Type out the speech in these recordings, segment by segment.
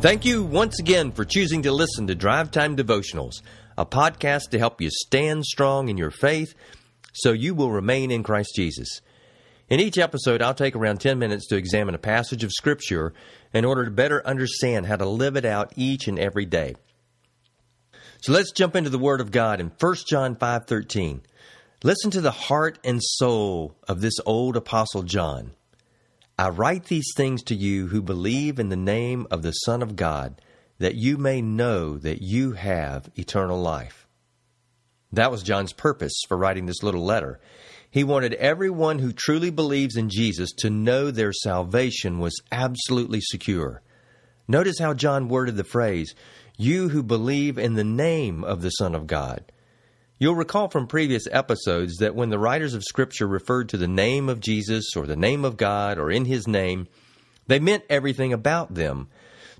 Thank you once again for choosing to listen to Drive Time Devotionals, a podcast to help you stand strong in your faith so you will remain in Christ Jesus. In each episode, I'll take around 10 minutes to examine a passage of Scripture in order to better understand how to live it out each and every day. So let's jump into the Word of God in 1 John 5:13. Listen to the heart and soul of this old apostle John. I write these things to you who believe in the name of the Son of God, that you may know that you have eternal life. That was John's purpose for writing this little letter. He wanted everyone who truly believes in Jesus to know their salvation was absolutely secure. Notice how John worded the phrase, You who believe in the name of the Son of God. You'll recall from previous episodes that when the writers of Scripture referred to the name of Jesus or the name of God or in His name, they meant everything about them.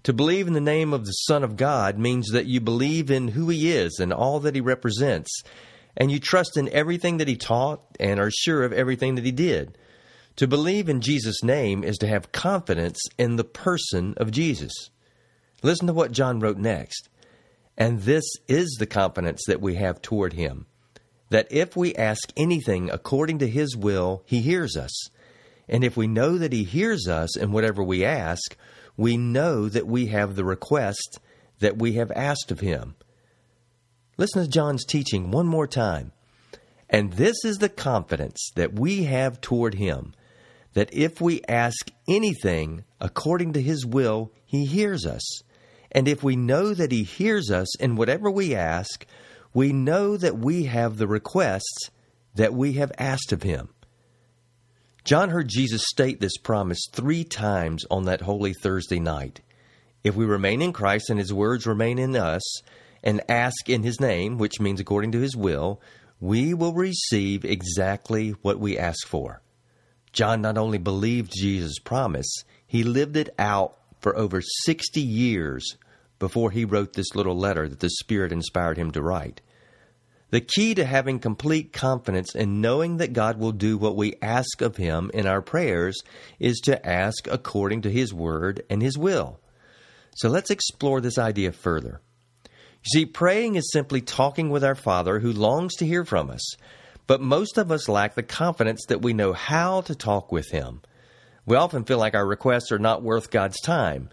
To believe in the name of the Son of God means that you believe in who He is and all that He represents, and you trust in everything that He taught and are sure of everything that He did. To believe in Jesus' name is to have confidence in the person of Jesus. Listen to what John wrote next. And this is the confidence that we have toward Him that if we ask anything according to His will, He hears us. And if we know that He hears us in whatever we ask, we know that we have the request that we have asked of Him. Listen to John's teaching one more time. And this is the confidence that we have toward Him that if we ask anything according to His will, He hears us. And if we know that He hears us in whatever we ask, we know that we have the requests that we have asked of Him. John heard Jesus state this promise three times on that Holy Thursday night. If we remain in Christ and His words remain in us, and ask in His name, which means according to His will, we will receive exactly what we ask for. John not only believed Jesus' promise, he lived it out for over 60 years before he wrote this little letter that the Spirit inspired him to write. The key to having complete confidence in knowing that God will do what we ask of Him in our prayers is to ask according to His Word and His will. So let's explore this idea further. You see, praying is simply talking with our Father who longs to hear from us, but most of us lack the confidence that we know how to talk with Him. We often feel like our requests are not worth God's time.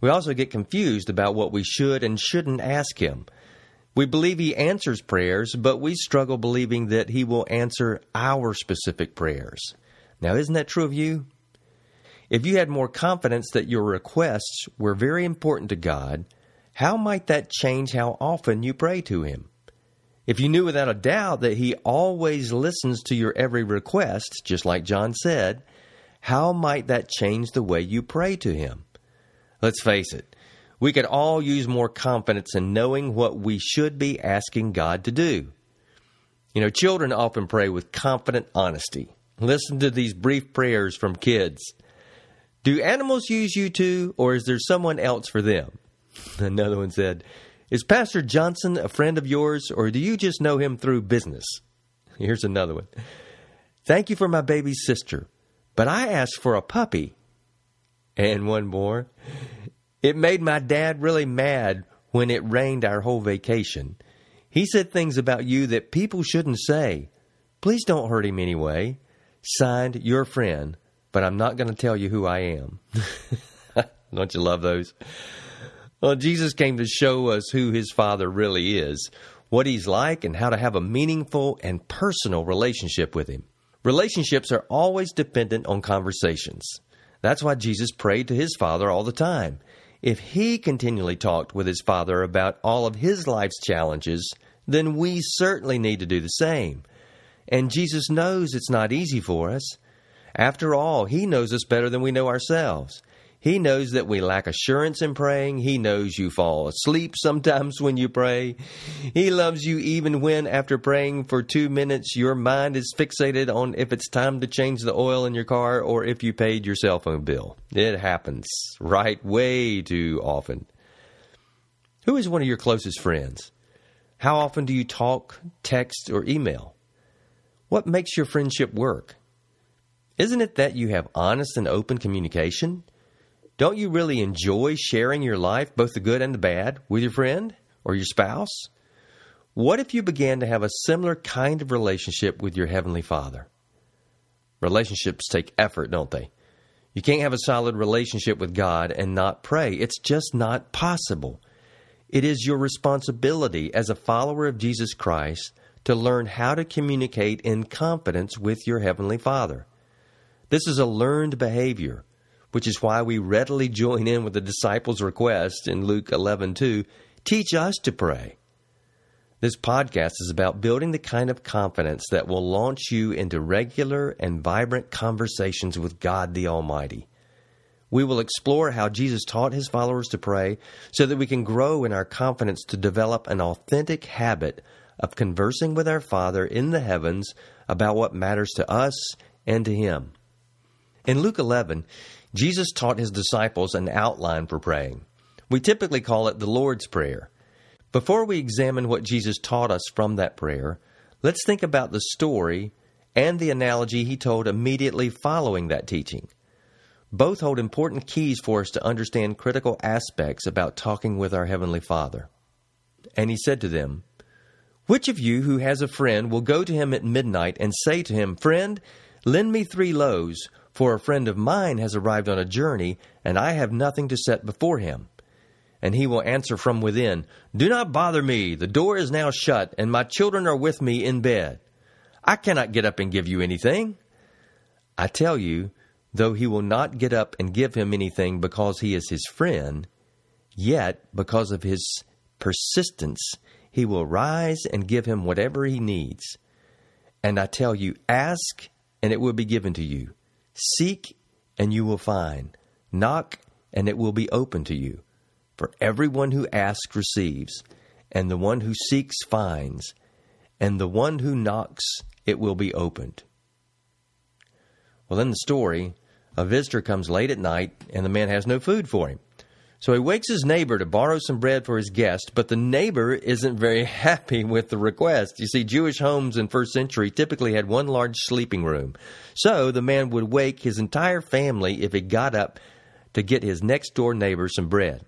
We also get confused about what we should and shouldn't ask Him. We believe He answers prayers, but we struggle believing that He will answer our specific prayers. Now, isn't that true of you? If you had more confidence that your requests were very important to God, how might that change how often you pray to Him? If you knew without a doubt that He always listens to your every request, just like John said, how might that change the way you pray to Him? Let's face it, we could all use more confidence in knowing what we should be asking God to do. You know, children often pray with confident honesty. Listen to these brief prayers from kids. Do animals use you too, or is there someone else for them? Another one said, Is Pastor Johnson a friend of yours, or do you just know him through business? Here's another one. Thank you for my baby sister, but I asked for a puppy and one more. It made my dad really mad when it rained our whole vacation. He said things about you that people shouldn't say. Please don't hurt him anyway. Signed, your friend, but I'm not going to tell you who I am. don't you love those? Well, Jesus came to show us who his Father really is, what he's like, and how to have a meaningful and personal relationship with him. Relationships are always dependent on conversations. That's why Jesus prayed to his Father all the time. If he continually talked with his Father about all of his life's challenges, then we certainly need to do the same. And Jesus knows it's not easy for us. After all, he knows us better than we know ourselves. He knows that we lack assurance in praying. He knows you fall asleep sometimes when you pray. He loves you even when, after praying for two minutes, your mind is fixated on if it's time to change the oil in your car or if you paid your cell phone bill. It happens, right? Way too often. Who is one of your closest friends? How often do you talk, text, or email? What makes your friendship work? Isn't it that you have honest and open communication? Don't you really enjoy sharing your life, both the good and the bad, with your friend or your spouse? What if you began to have a similar kind of relationship with your Heavenly Father? Relationships take effort, don't they? You can't have a solid relationship with God and not pray. It's just not possible. It is your responsibility as a follower of Jesus Christ to learn how to communicate in confidence with your Heavenly Father. This is a learned behavior, which is why we readily join in with the disciples' request in Luke 11:2, teach us to pray. This podcast is about building the kind of confidence that will launch you into regular and vibrant conversations with God the Almighty. We will explore how Jesus taught his followers to pray so that we can grow in our confidence to develop an authentic habit of conversing with our Father in the heavens about what matters to us and to Him. In Luke 11, Jesus taught his disciples an outline for praying. We typically call it the Lord's Prayer. Before we examine what Jesus taught us from that prayer, let's think about the story and the analogy he told immediately following that teaching. Both hold important keys for us to understand critical aspects about talking with our Heavenly Father. And he said to them, Which of you who has a friend will go to him at midnight and say to him, Friend, lend me three loaves, for a friend of mine has arrived on a journey, and I have nothing to set before him? and he will answer from within, Do not bother me, the door is now shut, and my children are with me in bed. I cannot get up and give you anything. I tell you, though he will not get up and give him anything because he is his friend, yet because of his persistence, he will rise and give him whatever he needs. And I tell you, ask, and it will be given to you. Seek, and you will find. Knock, and it will be open to you. For everyone who asks receives, and the one who seeks finds, and the one who knocks it will be opened. Well, in the story, a visitor comes late at night, and the man has no food for him. So he wakes his neighbor to borrow some bread for his guest, but the neighbor isn't very happy with the request. You see, Jewish homes in first century typically had one large sleeping room. So the man would wake his entire family if he got up to get his next door neighbor some bread.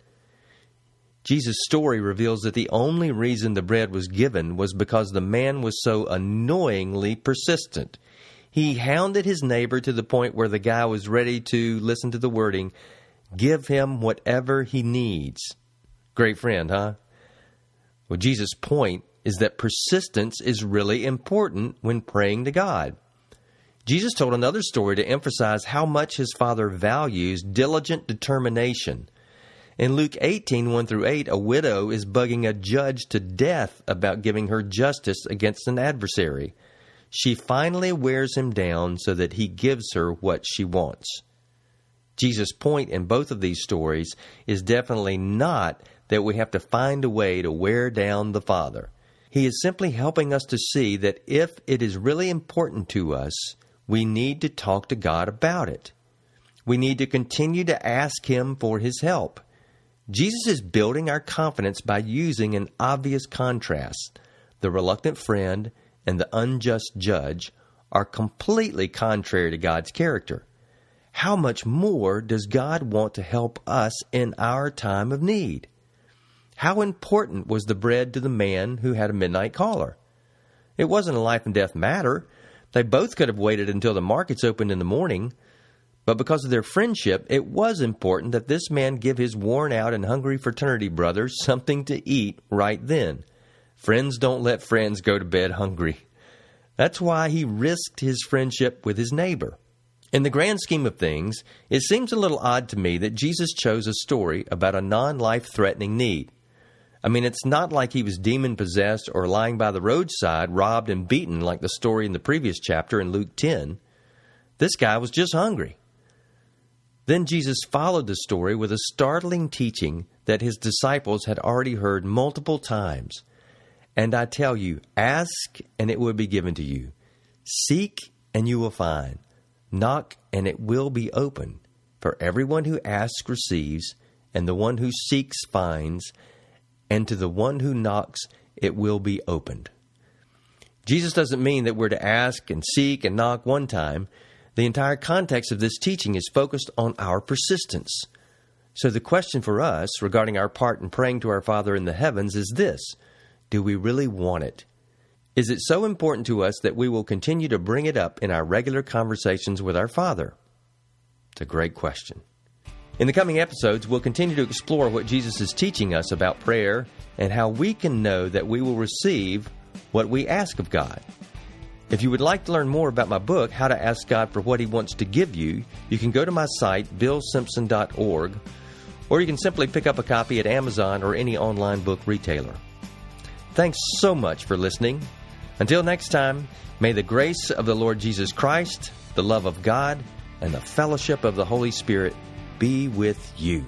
Jesus' story reveals that the only reason the bread was given was because the man was so annoyingly persistent. He hounded his neighbor to the point where the guy was ready to listen to the wording, give him whatever he needs. Great friend, huh? Well, Jesus' point is that persistence is really important when praying to God. Jesus told another story to emphasize how much his Father values diligent determination in Luke 18, 1 through 8, a widow is bugging a judge to death about giving her justice against an adversary. She finally wears him down so that he gives her what she wants. Jesus' point in both of these stories is definitely not that we have to find a way to wear down the Father. He is simply helping us to see that if it is really important to us, we need to talk to God about it. We need to continue to ask Him for His help. Jesus is building our confidence by using an obvious contrast. The reluctant friend and the unjust judge are completely contrary to God's character. How much more does God want to help us in our time of need? How important was the bread to the man who had a midnight caller? It wasn't a life and death matter. They both could have waited until the markets opened in the morning. But because of their friendship, it was important that this man give his worn out and hungry fraternity brothers something to eat right then. Friends don't let friends go to bed hungry. That's why he risked his friendship with his neighbor. In the grand scheme of things, it seems a little odd to me that Jesus chose a story about a non life threatening need. I mean, it's not like he was demon possessed or lying by the roadside, robbed and beaten like the story in the previous chapter in Luke 10. This guy was just hungry. Then Jesus followed the story with a startling teaching that his disciples had already heard multiple times. And I tell you, ask and it will be given to you. Seek and you will find. Knock and it will be open. For everyone who asks receives, and the one who seeks finds, and to the one who knocks it will be opened. Jesus doesn't mean that we're to ask and seek and knock one time. The entire context of this teaching is focused on our persistence. So the question for us regarding our part in praying to our Father in the heavens is this Do we really want it? Is it so important to us that we will continue to bring it up in our regular conversations with our Father? It's a great question. In the coming episodes, we'll continue to explore what Jesus is teaching us about prayer and how we can know that we will receive what we ask of God. If you would like to learn more about my book, How to Ask God for What He Wants to Give You, you can go to my site, billsimpson.org, or you can simply pick up a copy at Amazon or any online book retailer. Thanks so much for listening. Until next time, may the grace of the Lord Jesus Christ, the love of God, and the fellowship of the Holy Spirit be with you.